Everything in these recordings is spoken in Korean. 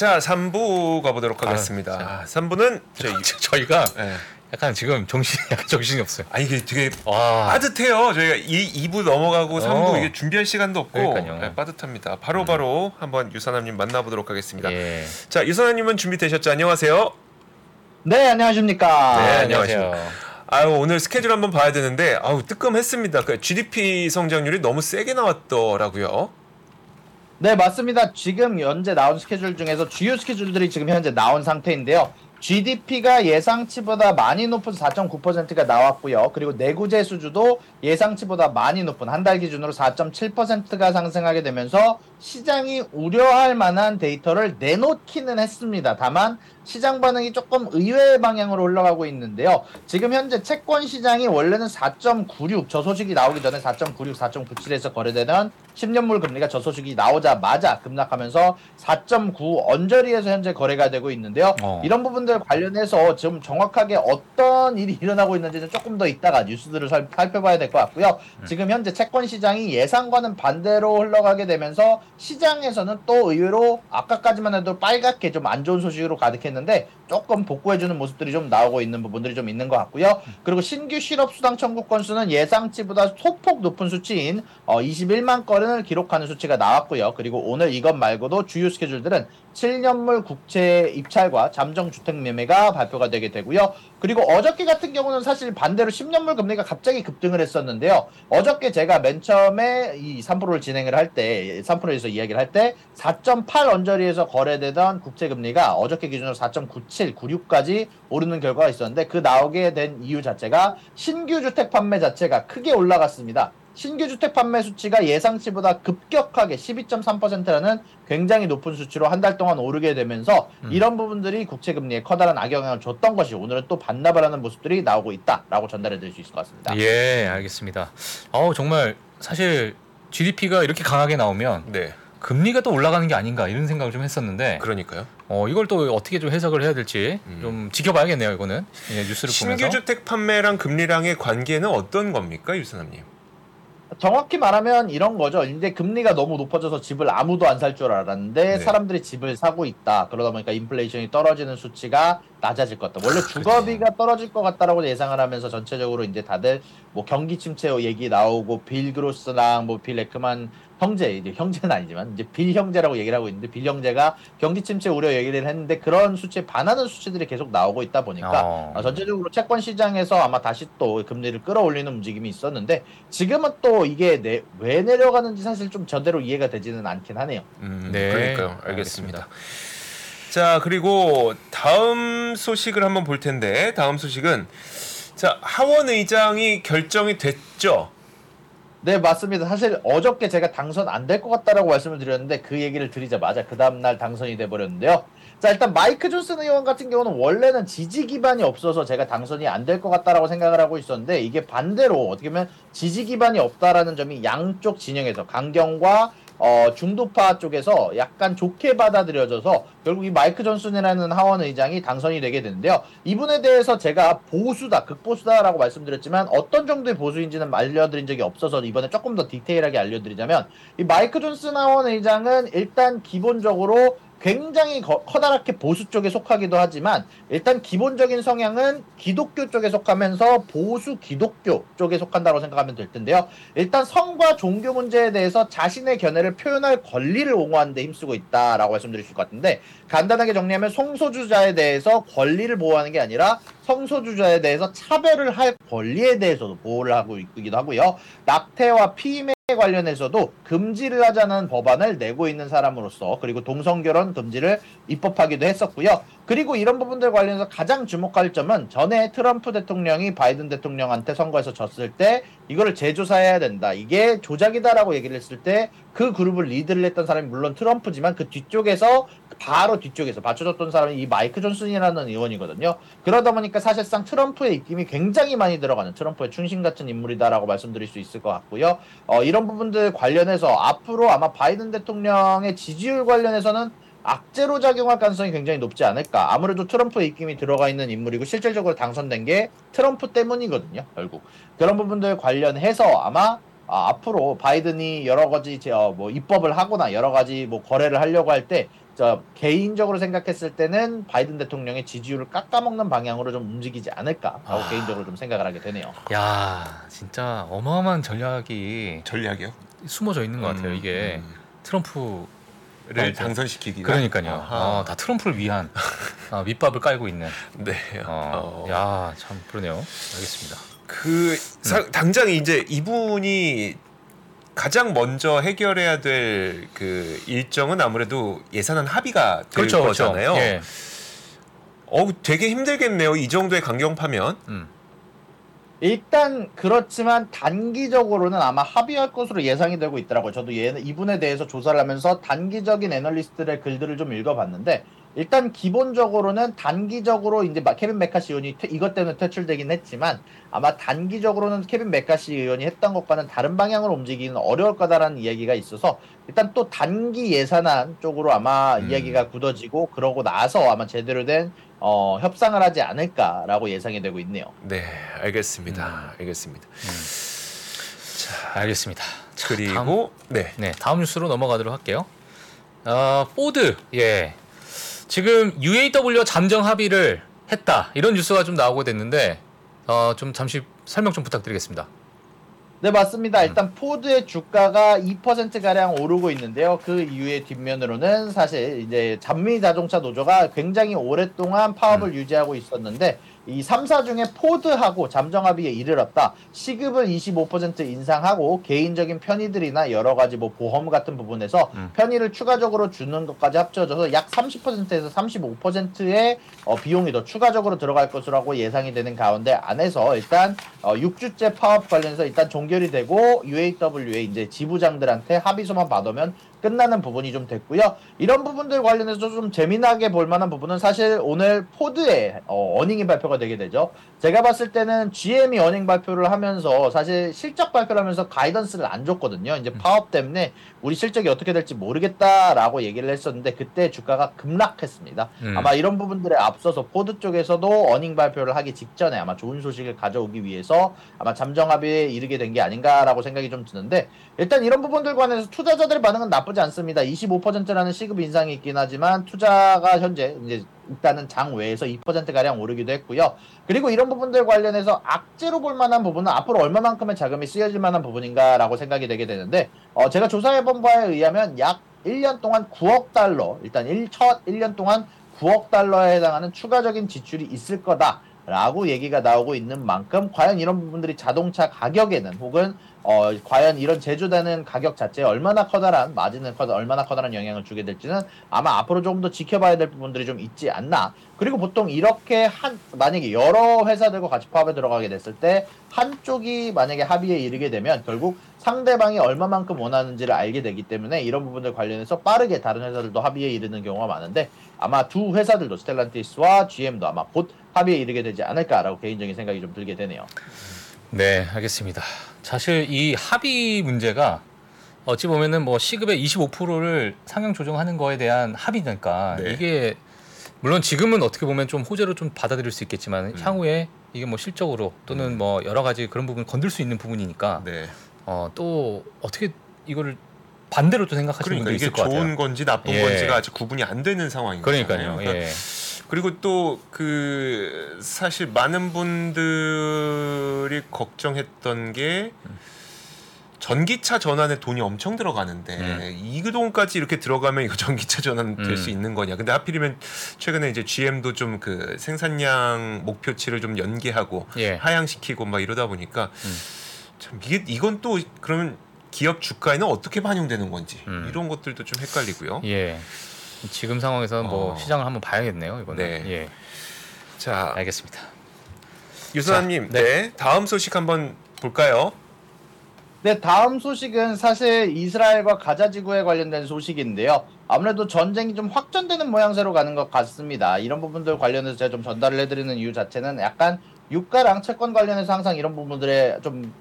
자, 3부 가보도록 하겠습니다. 3부는 저희 저희가 예. 약간 지금 정신 약간 정신이 없어요. 아 이게 되게 와. 빠듯해요. 저희가 이 2부 넘어가고 3부 어. 이게 준비할 시간도 없고 그러니까요. 네, 빠듯합니다. 바로바로 한번 유사남님 만나보도록 하겠습니다. 예. 자, 유사남님은 준비되셨죠? 안녕하세요. 네, 안녕하십니까. 네, 안녕하세요. 아유 오늘 스케줄 한번 봐야 되는데 아우 뜨끔했습니다. 그 GDP 성장률이 너무 세게 나왔더라고요. 네, 맞습니다. 지금 현재 나온 스케줄 중에서 주요 스케줄들이 지금 현재 나온 상태인데요. GDP가 예상치보다 많이 높은 4.9%가 나왔고요. 그리고 내구재 수주도 예상치보다 많이 높은 한 달 기준으로 4.7%가 상승하게 되면서 시장이 우려할 만한 데이터를 내놓기는 했습니다. 다만 시장 반응이 조금 의외의 방향으로 흘러가고 있는데요. 지금 현재 채권 시장이 원래는 4.96 저 소식이 나오기 전에 4.96, 4.97에서 거래되는 10년물 금리가 저 소식이 나오자마자 급락하면서 4.9 언저리에서 현재 거래가 되고 있는데요. 어. 이런 부분들 관련해서 지금 정확하게 어떤 일이 일어나고 있는지는 조금 더 이따가 뉴스들을 살, 살펴봐야 될것 같고요. 지금 현재 채권 시장이 예상과는 반대로 흘러가게 되면서 시장에서는 또 의외로 아까까지만 해도 빨갛게 좀 안 좋은 소식으로 가득했는데 조금 복구해주는 모습들이 좀 나오고 있는 부분들이 좀 있는 것 같고요. 그리고 신규 실업 수당 청구 건수는 예상치보다 소폭 높은 수치인 어, 21만 건을 기록하는 수치가 나왔고요. 그리고 오늘 이것 말고도 주요 스케줄들은 7년물 국채 입찰과 잠정 주택 매매가 발표가 되게 되고요. 그리고 어저께 같은 경우는 사실 반대로 10년물 금리가 갑자기 급등을 했었는데요. 어저께 제가 맨 처음에 이 3%를 진행을 할 때, 3%에서 이야기를 할 때 4.8 언저리에서 거래되던 국채 금리가 어저께 기준으로 4.97, 96까지 오르는 결과가 있었는데 그 나오게 된 이유 자체가 신규 주택 판매 자체가 크게 올라갔습니다. 신규 주택 판매 수치가 예상치보다 급격하게 12.3%라는 굉장히 높은 수치로 한 달 동안 오르게 되면서 음. 이런 부분들이 국채 금리에 커다란 악영향을 줬던 것이 오늘은 또 반납을 하는 모습들이 나오고 있다라고 전달해 드릴 수 있을 것 같습니다. 예, 알겠습니다. 어우 정말 사실 GDP가 이렇게 강하게 나오면 네, 금리가 또 올라가는 게 아닌가 이런 생각을 좀 했었는데 그러니까요. 어 이걸 또 어떻게 좀 해석을 해야 될지 음. 좀 지켜봐야겠네요 이거는 예, 뉴스를 신규 보면서 주택 판매랑 금리랑의 관계는 어떤 겁니까, 유사남님? 정확히 말하면 이런 거죠. 이제 금리가 너무 높아져서 집을 아무도 안 살 줄 알았는데 네. 사람들이 집을 사고 있다. 그러다 보니까 인플레이션이 떨어지는 수치가 낮아질 것 같다. 원래 주거비가 떨어질 것 같다라고 예상을 하면서 전체적으로 이제 다들 뭐 경기 침체 얘기 나오고 빌 그로스랑 뭐빌 에크만 형제 이제 형제는 아니지만 이제 빌 형제라고 얘기를 하고 있는데 빌 형제가 경기 침체 우려 얘기를 했는데 그런 수치에 반하는 수치들이 계속 나오고 있다 보니까 어. 아, 전체적으로 채권 시장에서 아마 다시 또 금리를 끌어올리는 움직임이 있었는데 지금은 또 이게 내, 왜 내려가는지 사실 좀 제대로 이해가 되지는 않긴 하네요. 음, 네, 그러니까요. 알겠습니다. 자, 그리고 다음 소식을 한번 볼 텐데 다음 소식은 자 하원 의장이 결정이 됐죠. 네 맞습니다. 사실 어저께 제가 당선 안 될 것 같다라고 말씀을 드렸는데 그 얘기를 드리자마자 그 다음날 당선이 돼 버렸는데요. 자 일단 마이크 존슨 의원 같은 경우는 원래는 지지 기반이 없어서 제가 당선이 안 될 것 같다라고 생각을 하고 있었는데 이게 반대로 어떻게 보면 지지 기반이 없다라는 점이 양쪽 진영에서 강경과 어, 중도파 쪽에서 약간 좋게 받아들여져서 결국 이 마이크 존슨이라는 하원 의장이 당선이 되게 되는데요. 이분에 대해서 제가 보수다, 극보수다라고 말씀드렸지만 어떤 정도의 보수인지는 알려드린 적이 없어서 이번에 조금 더 디테일하게 알려드리자면 이 마이크 존슨 하원 의장은 일단 기본적으로 굉장히 거- 커다랗게 보수 쪽에 속하기도 하지만 일단 기본적인 성향은 기독교 쪽에 속하면서 보수 기독교 쪽에 속한다고 생각하면 될 텐데요. 일단 성과 종교 문제에 대해서 자신의 견해를 표현할 권리를 옹호하는 데 힘쓰고 있다라고 말씀드릴 수 있을 것 같은데 간단하게 정리하면 성소주자에 대해서 권리를 보호하는 게 아니라 성소주자에 대해서 차별을 할 권리에 대해서도 보호를 하고 있기도 하고요. 낙태와 피임에 관련해서도 금지를 하자는 법안을 내고 있는 사람으로서 그리고 동성결혼 금지를 입법하기도 했었고요. 그리고 이런 부분들 관련해서 가장 주목할 점은 전에 트럼프 대통령이 바이든 대통령한테 선거에서 졌을 때 이거를 재조사해야 된다. 이게 조작이다라고 얘기를 했을 때 그 그룹을 리드를 했던 사람이 물론 트럼프지만 그 뒤쪽에서 바로 뒤쪽에서 받쳐줬던 사람이 이 마이크 존슨이라는 의원이거든요. 그러다 보니까 사실상 트럼프의 입김이 굉장히 많이 들어가는 트럼프의 충신 같은 인물이다라고 말씀드릴 수 있을 것 같고요. 어, 이런 부분들 관련해서 앞으로 아마 바이든 대통령의 지지율 관련해서는 악재로 작용할 가능성이 굉장히 높지 않을까. 아무래도 트럼프의 입김이 들어가 있는 인물이고 실질적으로 당선된 게 트럼프 때문이거든요. 결국 그런 부분들 관련해서 아마 아, 앞으로 바이든이 여러 가지 제, 어, 뭐 입법을 하거나 여러 가지 뭐 거래를 하려고 할때저 개인적으로 생각했을 때는 바이든 대통령의 지지율을 깎아먹는 방향으로 좀 움직이지 않을까라고 아. 개인적으로 좀 생각을 하게 되네요. 야 진짜 어마어마한 전략이 전략이요? 숨어져 있는 것 같아요. 음, 이게 음. 트럼프 를 어, 당선시키기 그러니까요. 어, 다 트럼프를 위한 어, 밑밥을 깔고 있는. 네. 어, 어. 야 참 그러네요. 알겠습니다. 그 사- 당장 이제 이분이 가장 먼저 해결해야 될 그 일정은 아무래도 예산안 합의가 될 그렇죠, 거잖아요. 그렇죠. 예. 어, 되게 힘들겠네요. 이 정도의 강경 파면. 음. 일단 그렇지만 단기적으로는 아마 합의할 것으로 예상이 되고 있더라고요. 저도 얘, 이분에 대해서 조사를 하면서 단기적인 애널리스트들의 글들을 좀 읽어봤는데 일단 기본적으로는 단기적으로 이제 막 케빈 메카시 의원이 퇴- 이것 때문에 퇴출되긴 했지만 아마 단기적으로는 케빈 메카시 의원이 했던 것과는 다른 방향으로 움직이기는 어려울 거다라는 이야기가 있어서 일단 또 단기 예산안 쪽으로 아마 음. 이야기가 굳어지고 그러고 나서 아마 제대로 된 어, 협상을 하지 않을까라고 예상이 되고 있네요. 네, 알겠습니다. 알겠습니다. 알겠습니다. 자, 다음, 그리고 네. 네 다음 뉴스로 넘어가도록 할게요. 어, 포드 예 지금 UAW 잠정 합의를 했다 이런 뉴스가 좀 나오고 됐는데 어, 좀 잠시 설명 좀 부탁드리겠습니다. 네 맞습니다. 일단 포드의 주가가 2% 가량 오르고 있는데요. 그 이유의 뒷면으로는 사실 이제 전미 자동차 노조가 굉장히 오랫동안 파업을 유지하고 있었는데 이 3 사 중에 포드하고 잠정 합의에 이르렀다. 시급을 25% 인상하고 개인적인 편의들이나 여러 가지 뭐 보험 같은 부분에서 음. 편의를 추가적으로 주는 것까지 합쳐져서 약 30%에서 35%의 어, 비용이 더 추가적으로 들어갈 것으로 예상이 되는 가운데 안에서 일단 어, 6주째 파업 관련해서 일단 종결이 되고 UAW의 이제 지부장들한테 합의서만 받으면 끝나는 부분이 좀 됐고요. 이런 부분들 관련해서 좀 재미나게 볼 만한 부분은 사실 오늘 포드의 어, 어닝이 발표가 되게 되죠. 제가 봤을 때는 GM이 earning 발표를 하면서 사실 실적 발표를 하면서 guidance를 안 줬거든요. 이제 파업 때문에 우리 실적이 어떻게 될지 모르겠다라고 얘기를 했었는데 그때 주가가 급락했습니다. 음. 아마 이런 부분들에 앞서서 포드 쪽에서도 earning 발표를 하기 직전에 아마 좋은 소식을 가져오기 위해서 아마 잠정 합의에 이르게 된 게 아닌가라고 생각이 좀 드는데 일단 이런 부분들 관해서 투자자들의 반응은 나쁘지 않습니다. 25%라는 시급 인상이 있긴 하지만 주가가 현재 이제 일단은 장 외에서 2% 가량 오르기도 했고요. 그리고 이런 부분들 관련해서 악재로 볼 만한 부분은 앞으로 얼마만큼의 자금이 쓰여질 만한 부분인가라고 생각이 되게 되는데 어, 제가 조사해본 바에 의하면 약 1년 동안 9억 달러 일단 1, 첫 1년 동안 9억 달러에 해당하는 추가적인 지출이 있을 거다. 라고 얘기가 나오고 있는 만큼 과연 이런 부분들이 자동차 가격에는 혹은 어 과연 이런 제조되는 가격 자체에 얼마나 커다란 마진을 커다 얼마나 커다란 영향을 주게 될지는 아마 앞으로 조금 더 지켜봐야 될 부분들이 좀 있지 않나. 그리고 보통 이렇게 한 만약에 여러 회사들과 같이 파업에 들어가게 됐을 때 한쪽이 만약에 합의에 이르게 되면 결국 상대방이 얼마만큼 원하는지를 알게 되기 때문에 이런 부분들 관련해서 빠르게 다른 회사들도 합의에 이르는 경우가 많은데 아마 두 회사들도 스텔란티스와 GM도 아마 곧 합의에 이르게 되지 않을까라고 개인적인 생각이 좀 들게 되네요. 네, 알겠습니다. 사실 이 합의 문제가 어찌 보면은 뭐 시급의 25%를 상향 조정하는 거에 대한 합의니까 네. 이게 물론 지금은 어떻게 보면 좀 호재로 좀 받아들일 수 있겠지만 음. 향후에 이게 뭐 실적으로 또는 뭐 여러 가지 그런 부분 건들 수 있는 부분이니까 네. 어, 또 어떻게 이거를 반대로 또 생각하시는 그러니까 분도 이게 있을 것 좋은 같아요. 건지 나쁜 예. 건지가 아직 구분이 안 되는 상황인 거잖아요. 그러니까요. 그러니까 예. 그리고 또 그 사실 많은 분들이 걱정했던 게 전기차 전환에 돈이 엄청 들어가는데 음. 이 돈까지 이렇게 들어가면 이거 전기차 전환 될수 음. 있는 거냐? 근데 하필이면 최근에 이제 GM도 좀 그 생산량 목표치를 좀 연계하고 예. 하향시키고 막 이러다 보니까 음. 참 이게 이건 또 그러면 기업 주가에는 어떻게 반영되는 건지 음. 이런 것들도 좀 헷갈리고요. 예. 지금 상황에서는 뭐 어. 시장을 한번 봐야겠네요. 이거는. 네. 예. 자, 알겠습니다. 유선님, 자, 네. 다음 소식 한번 볼까요? 네, 다음 소식은 사실 이스라엘과 가자 지구에 관련된 소식인데요. 아무래도 전쟁이 좀 확전되는 모양새로 가는 것 같습니다. 이런 부분들 관련해서 제가 좀 전달을 해드리는 이유 자체는 약간 유가랑 채권 관련해서 항상 이런 부분들에 좀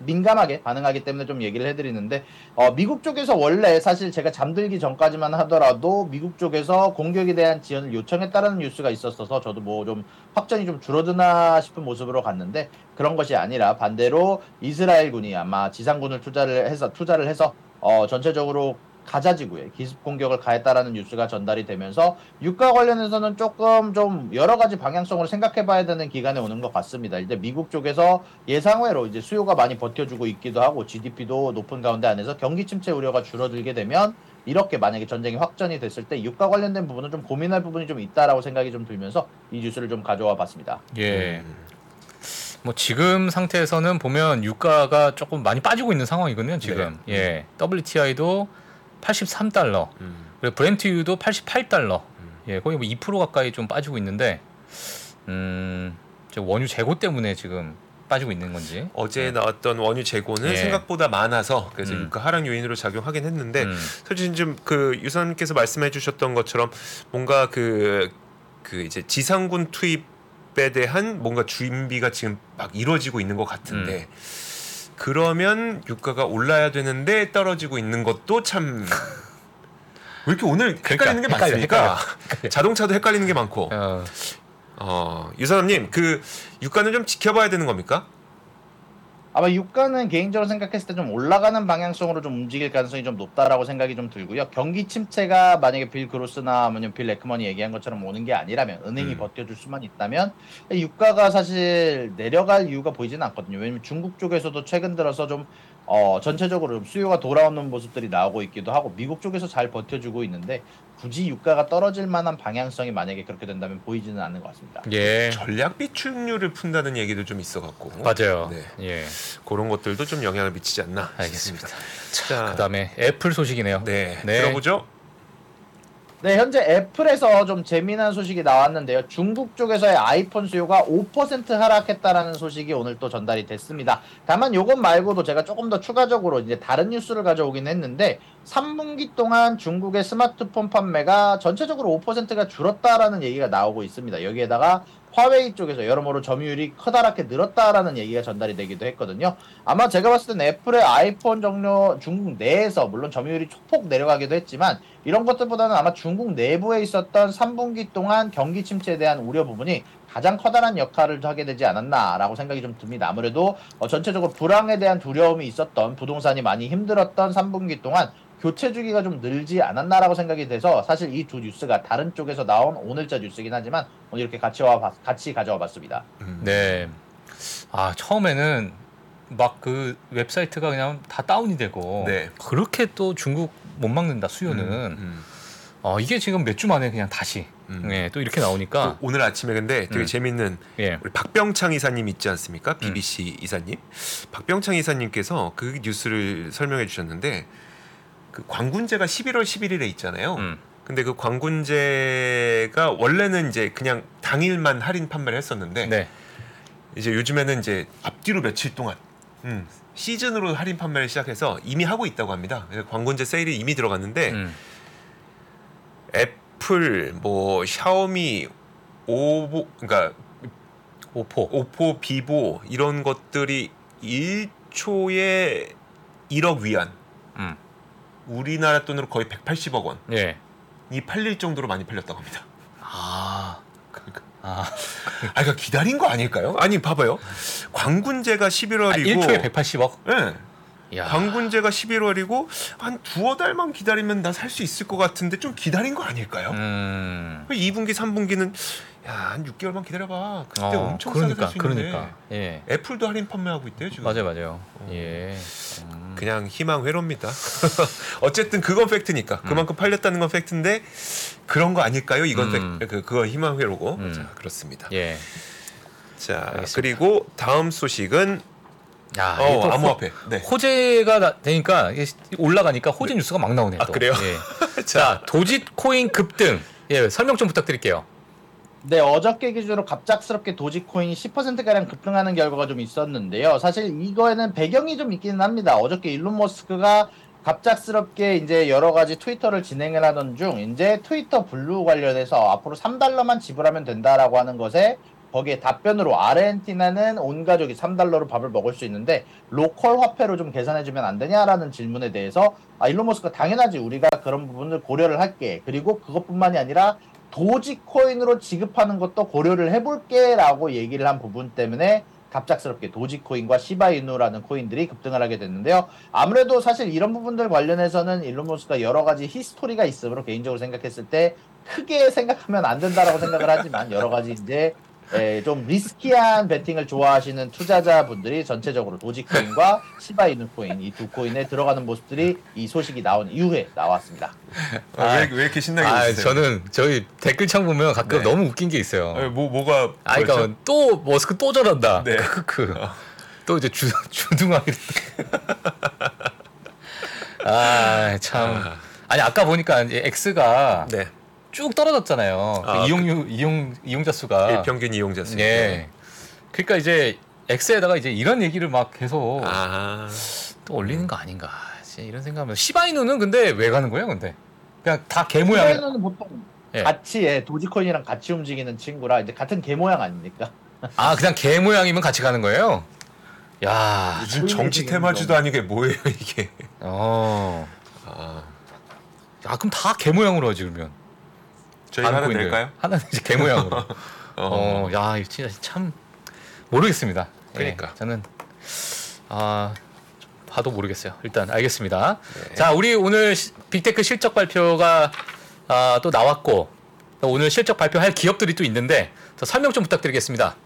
민감하게 반응하기 때문에 좀 얘기를 해드리는데 어, 미국 쪽에서 원래 사실 제가 잠들기 전까지만 하더라도 미국 쪽에서 공격에 대한 지원을 요청했다라는 뉴스가 있었어서 저도 뭐 좀 확전이 좀 줄어드나 싶은 모습으로 갔는데 그런 것이 아니라 반대로 이스라엘군이 아마 지상군을 투자를 해서 투자를 해서 어, 전체적으로 가자 지구에 기습 공격을 가했다라는 뉴스가 전달이 되면서 유가 관련해서는 조금 좀 여러 가지 방향성으로 생각해 봐야 되는 기간에 오는 것 같습니다. 이제 미국 쪽에서 예상외로 이제 수요가 많이 버텨주고 있기도 하고 GDP도 높은 가운데 안에서 경기 침체 우려가 줄어들게 되면 이렇게 만약에 전쟁이 확전이 됐을 때 유가 관련된 부분은 좀 고민할 부분이 좀 있다라고 생각이 좀 들면서 이 뉴스를 좀 가져와 봤습니다. 예. 뭐 지금 상태에서는 보면 유가가 조금 많이 빠지고 있는 상황이거든요. 지금 네. 예 WTI도 83달러, 음. 그리고 브렌트유도 88달러, 음. 예 거의 뭐 2% 가까이 좀 빠지고 있는데, 음, 저 원유 재고 때문에 지금 빠지고 있는 건지. 어제 나왔던 원유 재고는 예. 생각보다 많아서 그래서 음. 유가 하락 요인으로 작용하긴 했는데 음, 사실 좀그 유사님께서 말씀해 주셨던 것처럼 뭔가 그, 그 이제 지상군 투입에 대한 뭔가 준비가 지금 막 이루어지고 있는 것 같은데 음. 그러면 유가가 올라야 되는데 떨어지고 있는 것도 참. 왜 이렇게 오늘 헷갈리는 게 그러니까 헷갈려, 많습니까? 자동차도 헷갈리는 게 많고. 어, 어, 유사님 그 유가는 좀 지켜봐야 되는 겁니까? 아마 유가는 개인적으로 생각했을 때 좀 올라가는 방향성으로 좀 움직일 가능성이 좀 높다라고 생각이 좀 들고요. 경기 침체가 만약에 빌 그로스나 아니면 빌 레크먼이 얘기한 것처럼 오는 게 아니라면 은행이 음. 버텨줄 수만 있다면 유가가 사실 내려갈 이유가 보이지는 않거든요. 왜냐면 중국 쪽에서도 최근 들어서 좀 어, 전체적으로 좀 수요가 돌아오는 모습들이 나오고 있기도 하고 미국 쪽에서 잘 버텨주고 있는데 굳이 유가가 떨어질 만한 방향성이 만약에 그렇게 된다면 보이지는 않는 것 같습니다. 예, 전략 비축률을 푼다는 얘기도 좀 있어 갖고 맞아요. 네. 예, 그런 것들도 좀 영향을 미치지 않나 알겠습니다. 싶습니다. 자, 그다음에 애플 소식이네요. 네, 네. 들어보죠. 네, 현재 애플에서 좀 재미난 소식이 나왔는데요. 중국 쪽에서의 아이폰 수요가 5% 하락했다라는 소식이 오늘 또 전달이 됐습니다. 다만 요것 말고도 제가 조금 더 추가적으로 이제 다른 뉴스를 가져오긴 했는데 3분기 동안 중국의 스마트폰 판매가 전체적으로 5%가 줄었다라는 얘기가 나오고 있습니다. 여기에다가 화웨이 쪽에서 여러모로 점유율이 커다랗게 늘었다라는 얘기가 전달이 되기도 했거든요. 아마 제가 봤을 땐 애플의 아이폰 종료 중국 내에서 물론 점유율이 초폭 내려가기도 했지만 이런 것들보다는 아마 중국 내부에 있었던 3분기 동안 경기 침체에 대한 우려 부분이 가장 커다란 역할을 하게 되지 않았나라고 생각이 좀 듭니다. 아무래도 어, 전체적으로 불황에 대한 두려움이 있었던 부동산이 많이 힘들었던 3분기 동안 교체 주기가 좀 늘지 않았나라고 생각이 돼서 사실 이 두 뉴스가 다른 쪽에서 나온 오늘자 뉴스긴 하지만 오늘 이렇게 같이 와 봤- 같이 가져와 봤습니다. 음. 네. 아 처음에는 막 그 웹사이트가 그냥 다 다운이 되고 네. 그렇게 또 중국 못 막는다 수요는 음, 어 이게 지금 몇 주 만에 그냥 다시 음. 예, 또 이렇게 나오니까 또 오늘 아침에 근데 되게 음. 재밌는 예. 우리 박병창 이사님 있지 않습니까? 음. BBC 이사님. 박병창 이사님께서 그 뉴스를 설명해 주셨는데 그 광군제가 11월 11일에 있잖아요. 음. 근데 그 광군제가 원래는 이제 그냥 당일만 할인 판매를 했었는데 네. 이제 요즘에는 이제 앞뒤로 며칠 동안 음, 시즌으로 할인 판매를 시작해서 이미 하고 있다고 합니다. 그래서 광군제 세일이 이미 들어갔는데 음. 애플, 뭐 샤오미, 오보, 그러니까 오포. 오포, 비보 이런 것들이 1초에 1억 위안, 음. 우리나라 돈으로 거의 180억 원이 예. 팔릴 정도로 많이 팔렸다고 합니다. 아. 그러니까, 아. 아, 그러니까 기다린 거 아닐까요? 아니 봐봐요, 광군제가 아 11월이고, 1초에 180억? 예, 야. 광군제가 11월이고 한 두어 달만 기다리면 나 살 수 있을 것 같은데 좀 기다린 거 아닐까요? 음. 2분기, 3분기는 야 한 6개월만 기다려봐. 그때 어, 엄청 그러니까 싸게 살수 있는데. 그러니까. 예. 애플도 할인 판매하고 있대요 지금. 맞아요, 맞아요. 어. 예. 음. 그냥 희망 회로입니다. 어쨌든 그건 팩트니까 그만큼 팔렸다는 건 팩트인데 그런 거 아닐까요? 이건 음. 팩, 그 그건 희망 회로고. 음. 자 그렇습니다. 예. 자 알겠습니다. 그리고 다음 소식은 야, 이게 어 또 암호화폐. 네. 호재가 나- 되니까 이게 올라가니까 호재 뉴스가 막 나오네요. 아, 또. 그래요? 예. 자, 도지코인 급등. 예, 설명 좀 부탁드릴게요. 네, 어저께 기준으로 갑작스럽게 도지코인이 10%가량 급등하는 결과가 좀 있었는데요. 사실 이거에는 배경이 좀 있기는 합니다. 어저께 일론 머스크가 갑작스럽게 이제 여러 가지 트위터를 진행을 하던 중 이제 트위터 블루 관련해서 앞으로 3달러만 지불하면 된다라고 하는 것에 거기에 답변으로 아르헨티나는 온 가족이 3달러로 밥을 먹을 수 있는데 local 화폐로 좀 계산해주면 안 되냐라는 질문에 대해서 아, 일론 머스크가 당연하지 우리가 그런 부분을 고려를 할게 그리고 그것뿐만이 아니라 도지코인으로 지급하는 것도 고려를 해볼게라고 얘기를 한 부분 때문에 갑작스럽게 도지코인과 시바이누라는 코인들이 급등을 하게 됐는데요. 아무래도 사실 이런 부분들 관련해서는 일론 머스크가 여러 가지 history가 있으므로 개인적으로 생각했을 때 크게 생각하면 안 된다라고 생각을 하지만 여러 가지 이제 에, 좀 리스키한 베팅을 좋아하시는 투자자분들이 전체적으로 도지코인과 시바이누 코인 이 두 코인에 들어가는 모습들이 이 소식이 나온 이후에 나왔습니다. 아, 왜, 왜 이렇게 신나게 아, 웃으세요? 저는 저희 댓글창 보면 가끔 네. 너무 웃긴 게 있어요. 아, 뭐 뭐가 아, 그러니까? 또 머스크 또 저런다. 네. 크크. 또 이제 주 주둥아리. 아, 참. 아니 아까 보니까 이제 X가 네 쭉 떨어졌잖아요. 그 아, 이용료 이용 이용자 수가. 일평균 이용자 수. 예. 그러니까 이제 X에다가 이제 이런 얘기를 막 계속 아 또 올리는 거 아닌가. 진짜 이런 생각하면 시바이누는 근데 왜 가는 거예요, 근데? 그냥 다 개 모양. 시바이누는 보통 예. 같이 예, 도지코인이랑 같이 움직이는 친구라 이제 같은 개 모양 아닙니까? 아, 그냥 개 모양이면 같이 가는 거예요? 야. 무슨 정치 테마주도 아니게 뭐예요 이게? 어. 아, 야, 그럼 다 개 모양으로 하지 그러면. 저희 하나. 될까요? 하나는 이제 개 모양으로. 어. 어, 야, 진짜 참 모르겠습니다. 예, 그러니까. 저는 아 봐도 모르겠어요. 일단 알겠습니다. 네. 자, 우리 오늘 시- 빅테크 실적 발표가 아, 또 나왔고 또 오늘 실적 발표할 기업들이 또 있는데 저 설명 좀 부탁드리겠습니다.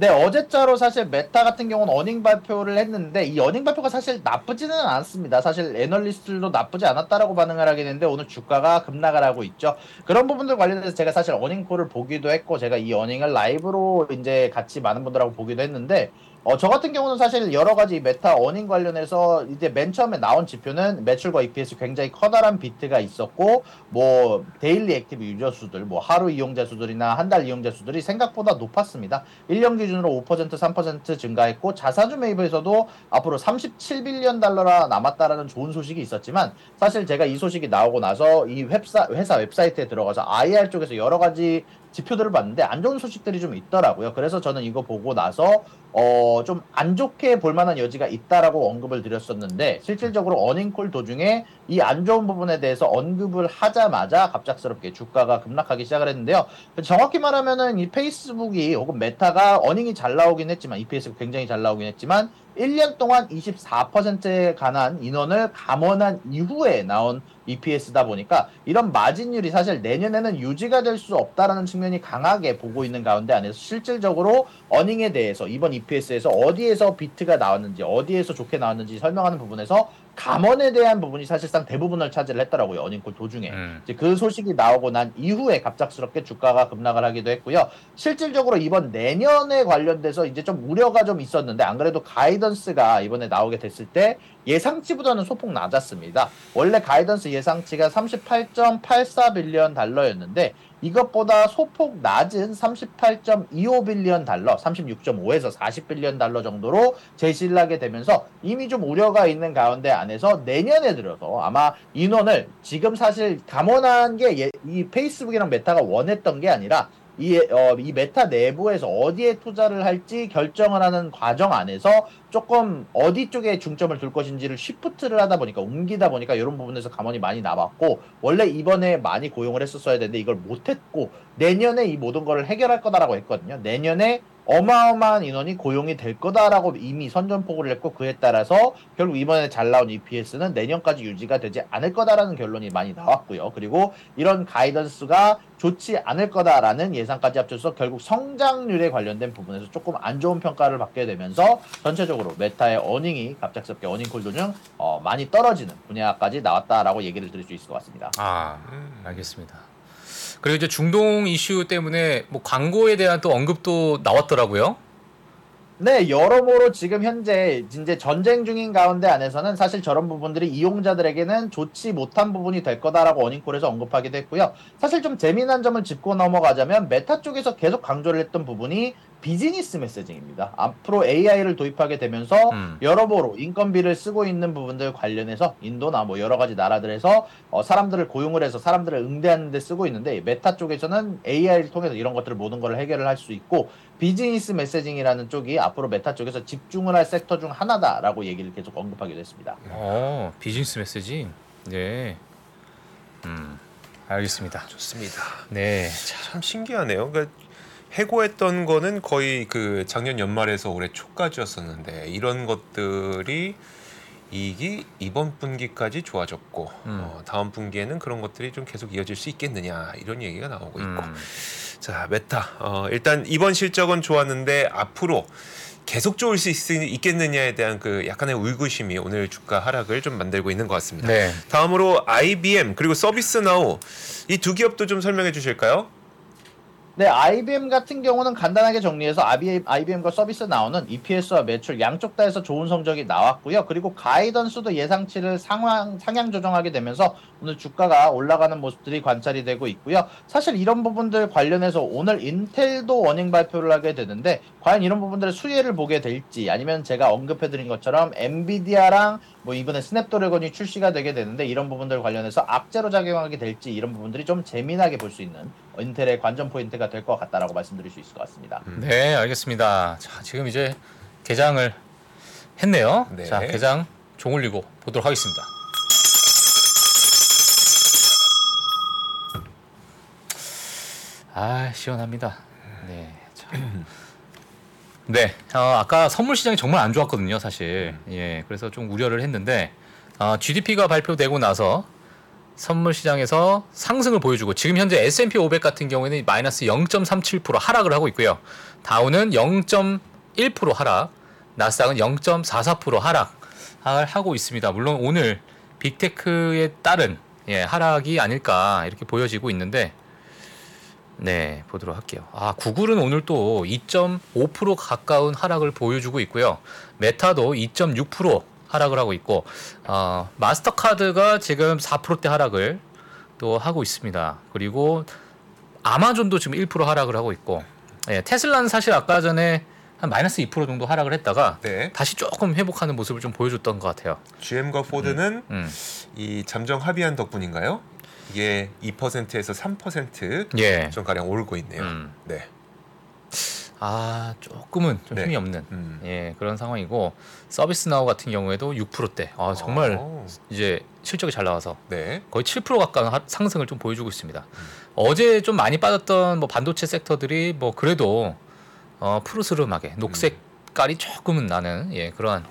네, 어제자로 사실 메타 같은 경우는 earning 발표를 했는데 이 earning 발표가 사실 나쁘지는 않습니다. 사실 애널리스트들도 나쁘지 않았다라고 반응을 하게 되는데 오늘 주가가 급락을 하고 있죠. 그런 부분들 관련해서 제가 사실 earning call을 보기도 했고 제가 이 earning을 라이브로 이제 같이 많은 분들하고 보기도 했는데 어, 저 같은 경우는 사실 여러 가지 메타 earning 관련해서 이제 맨 처음에 나온 지표는 매출과 EPS 굉장히 커다란 beat가 있었고 뭐 daily active user 수들, 뭐 하루 이용자 수들이나 한 달 이용자 수들이 생각보다 높았습니다. 1년 기준으로 5% 3% 증가했고 자사주 매입에서도 앞으로 37빌리언 달러나 남았다라는 좋은 소식이 있었지만 사실 제가 이 소식이 나오고 나서 이 회사 회사 웹사이트에 들어가서 IR 쪽에서 여러 가지 지표들을 봤는데 안 좋은 소식들이 좀 있더라고요. 그래서 저는 이거 보고 나서 어 좀 안 좋게 볼 만한 여지가 있다라고 언급을 드렸었는데 실질적으로 어닝콜 도중에 이 안 좋은 부분에 대해서 언급을 하자마자 갑작스럽게 주가가 급락하기 시작을 했는데요. 정확히 말하면은 이 페이스북이 혹은 메타가 earning이 잘 나오긴 했지만 EPS가 굉장히 잘 나오긴 했지만 1년 동안 24%에 관한 인원을 감원한 이후에 나온 EPS다 보니까 이런 마진율이 사실 내년에는 유지가 될 수 없다라는 측면이 강하게 보고 있는 가운데 안에서 실질적으로 earning에 대해서 이번 EPS에서 어디에서 beat가 나왔는지 어디에서 좋게 나왔는지 설명하는 부분에서 감원에 대한 부분이 사실상 대부분을 차지를 했더라고요 earning call 도중에 음. 이제 그 소식이 나오고 난 이후에 갑작스럽게 주가가 급락을 하기도 했고요. 실질적으로 이번 내년에 관련돼서 이제 좀 우려가 좀 있었는데 안 그래도 guidance가 이번에 나오게 됐을 때 예상치보다는 소폭 낮았습니다. 원래 가이던스 예상치가 38.84 billion 달러였는데 이것보다 소폭 낮은 38.25 billion 달러, 36.5에서 40 billion 달러 정도로 제시를 하게 되면서 이미 좀 우려가 있는 가운데 안에서 내년에 들어서 아마 인원을 지금 사실 감원한 게 이 페이스북이랑 메타가 원했던 게 아니라 이, 어, 이 메타 내부에서 어디에 투자를 할지 결정을 하는 과정 안에서 조금 어디 쪽에 중점을 둘 것인지를 쉬프트를 하다 보니까 옮기다 보니까 이런 부분에서 감원이 많이 남았고 원래 이번에 많이 고용을 했었어야 되는데 이걸 못했고 내년에 이 모든 거를 해결할 거다라고 했거든요. 내년에 어마어마한 인원이 고용이 될 거다라고 이미 선전포고를 했고 그에 따라서 결국 이번에 잘 나온 EPS는 내년까지 유지가 되지 않을 거다라는 결론이 많이 나왔고요. 그리고 이런 가이던스가 좋지 않을 거다라는 예상까지 합쳐서 결국 성장률에 관련된 부분에서 조금 안 좋은 평가를 받게 되면서 전체적으로 메타의 어닝이 갑작스럽게 어닝 콜 도중 어, 많이 떨어지는 분야까지 나왔다라고 얘기를 드릴 수 있을 것 같습니다. 아, 음. 알겠습니다. 그리고 이제 중동 이슈 때문에 뭐 광고에 대한 또 언급도 나왔더라고요. 네, 여러모로 지금 현재 이제 전쟁 중인 가운데 안에서는 사실 저런 부분들이 이용자들에게는 좋지 못한 부분이 될 거다라고 earning call에서 언급하기도 했고요. 사실 좀 재미난 점을 짚고 넘어가자면 메타 쪽에서 계속 강조를 했던 부분이 비즈니스 messaging입니다. 앞으로 AI를 도입하게 되면서 음. 여러모로 인건비를 쓰고 있는 부분들 관련해서 인도나 뭐 여러 가지 나라들에서 어, 사람들을 고용을 해서 사람들을 응대하는 데 쓰고 있는데 메타 쪽에서는 AI를 통해서 이런 것들을 모든 걸 해결을 할 수 있고 비즈니스 messaging이라는 쪽이 앞으로 메타 쪽에서 집중을 할 섹터 중 하나다라고 얘기를 계속 언급하기도 했습니다. 어, 비즈니스 메시지. 네. 음. 알겠습니다. 좋습니다. 네. 참 신기하네요. 그러니까 해고했던 거는 거의 그 작년 연말에서 올해 초까지였었는데 이런 것들이 이익이 이번 분기까지 좋아졌고 음. 어, 다음 분기에는 그런 것들이 좀 계속 이어질 수 있겠느냐 이런 얘기가 나오고 있고 음. 자 메타 어, 일단 이번 실적은 좋았는데 앞으로 계속 좋을 수 있, 있겠느냐에 대한 그 약간의 의구심이 오늘 주가 하락을 좀 만들고 있는 것 같습니다. 네. 다음으로 IBM 그리고 서비스나우 이 두 기업도 좀 설명해 주실까요? 네, IBM 같은 경우는 간단하게 정리해서 IBM과 서비스 나오는 EPS와 매출 양쪽 다에서 좋은 성적이 나왔고요. 그리고 가이던스도 예상치를 상향, 상향 조정하게 되면서 오늘 주가가 올라가는 모습들이 관찰이 되고 있고요. 사실 이런 부분들 관련해서 오늘 인텔도 earning 발표를 하게 되는데 과연 이런 부분들의 수혜를 보게 될지 아니면 제가 언급해드린 것처럼 엔비디아랑 뭐 이번에 스냅드래곤이 출시가 되게 되는데 이런 부분들 관련해서 악재로 작용하게 될지 이런 부분들이 좀 재미나게 볼 수 있는 인텔의 관전 포인트가 될 것 같다라고 말씀드릴 수 있을 것 같습니다. 음. 네, 알겠습니다. 자, 지금 이제 개장을 했네요. 네. 자, 개장 종 올리고 보도록 하겠습니다. 아, 시원합니다. 네. 자. 네. 어, 아까 선물 시장이 정말 안 좋았거든요, 사실. 예. 그래서 좀 우려를 했는데 어, GDP가 발표되고 나서 선물 시장에서 상승을 보여주고 지금 현재 S&P 500 같은 경우에는 마이너스 0.37% 하락을 하고 있고요. 다우는 0.1% 하락, 나스닥은 0.44% 하락을 하고 있습니다. 물론 오늘 빅테크에 따른 예, 하락이 아닐까 이렇게 보여지고 있는데 네 보도록 할게요. 아 구글은 오늘 또 2.5% 가까운 하락을 보여주고 있고요. 메타도 2.6% 하락을 하고 있고 어, 마스터카드가 지금 4%대 하락을 또 하고 있습니다. 그리고 아마존도 지금 1% 하락을 하고 있고 예, 테슬라는 사실 아까 전에 한 마이너스 2% 정도 하락을 했다가 네. 다시 조금 회복하는 모습을 좀 보여줬던 것 같아요. GM과 포드는 음. 이 잠정 합의한 덕분인가요? 이게 2%에서 3%좀 예. 가량 오르고 있네요. 음. 네. 아 조금은 좀 네. 힘이 없는 음. 예 그런 상황이고 서비스 나우 같은 경우에도 6%대 아 정말 어, 이제 실적이 잘 나와서 네. 거의 7% 가까운 하- 상승을 좀 보여주고 있습니다. 어제 좀 많이 빠졌던 뭐 반도체 섹터들이 뭐 그래도 어 푸르스름하게 녹색 깔이 조금은 나는 예 그러한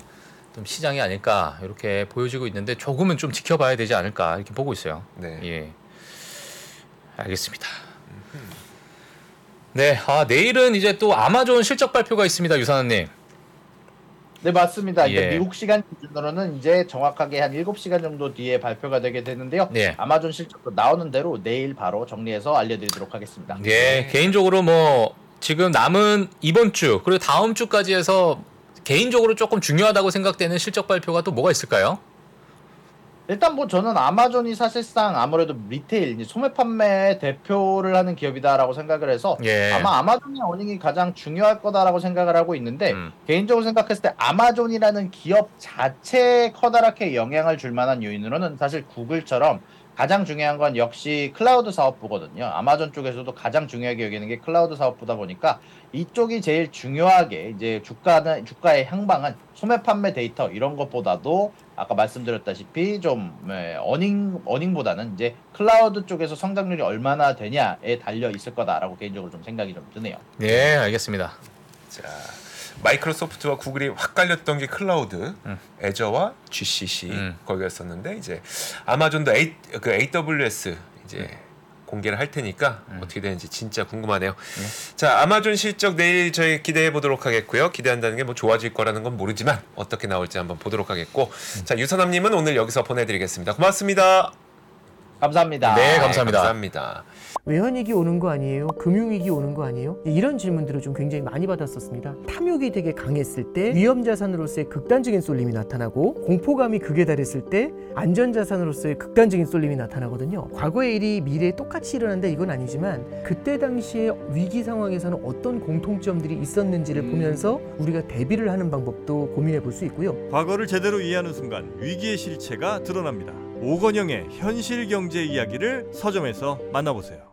좀 시장이 아닐까 이렇게 보여지고 있는데 조금은 좀 지켜봐야 되지 않을까 이렇게 보고 있어요. 네. 예. 알겠습니다. 네, 아, 내일은 이제 또 아마존 실적 발표가 있습니다, 유산님. 네 맞습니다. 이제 예. 미국 시간 기준으로는 이제 정확하게 한 7시간 정도 뒤에 발표가 되게 되는데요. 네. 아마존 실적도 나오는 대로 내일 바로 정리해서 알려드리도록 하겠습니다. 예, 개인적으로 뭐 지금 남은 이번 주 그리고 다음 주까지 해서 개인적으로 조금 중요하다고 생각되는 실적 발표가 또 뭐가 있을까요? 일단 뭐 저는 아마존이 사실상 아무래도 리테일 소매 판매 대표를 하는 기업이다라고 생각을 해서 예. 아마 아마존의 어닝이 가장 중요할 거다라고 생각을 하고 있는데 음. 개인적으로 생각했을 때 아마존이라는 기업 자체에 커다랗게 영향을 줄 만한 요인으로는 사실 구글처럼 가장 중요한 건 역시 클라우드 사업부거든요. 아마존 쪽에서도 가장 중요하게 여기는 게 클라우드 사업부다 보니까 이쪽이 제일 중요하게 이제 주가는 주가의 향방은 소매 판매 데이터 이런 것보다도 아까 말씀드렸다시피 좀 예, earning earning보다는 이제 클라우드 쪽에서 성장률이 얼마나 되냐에 달려 있을 거다라고 개인적으로 좀 생각이 좀 드네요. 예, 알겠습니다. 자, 마이크로소프트와 구글이 확 갈렸던 게 클라우드, 음. 애저와 GCP 음. 거기였었는데 이제 아마존도 A, 그 AWS 이제 음. 공개를 할 테니까 어떻게 되는지 진짜 궁금하네요. 자, 아마존 실적 내일 저희 기대해 보도록 하겠고요. 기대한다는 게 뭐 좋아질 거라는 건 모르지만 어떻게 나올지 한번 보도록 하겠고, 음. 자 유선남님은 오늘 여기서 보내드리겠습니다. 고맙습니다. 감사합니다. 네, 감사합니다. 감사합니다. 외환위기 오는 거 아니에요? 금융위기 오는 거 아니에요? 이런 질문들을 좀 굉장히 많이 받았었습니다. 탐욕이 되게 강했을 때 위험자산으로서의 극단적인 쏠림이 나타나고 공포감이 극에 달했을 때 안전자산으로서의 극단적인 쏠림이 나타나거든요. 과거의 일이 미래에 똑같이 일어난다 이건 아니지만 그때 당시에 위기 상황에서는 어떤 공통점들이 있었는지를 보면서 우리가 대비를 하는 방법도 고민해 볼 수 있고요. 과거를 제대로 이해하는 순간 위기의 실체가 드러납니다. 오건영의 현실 경제 이야기를 서점에서 만나보세요.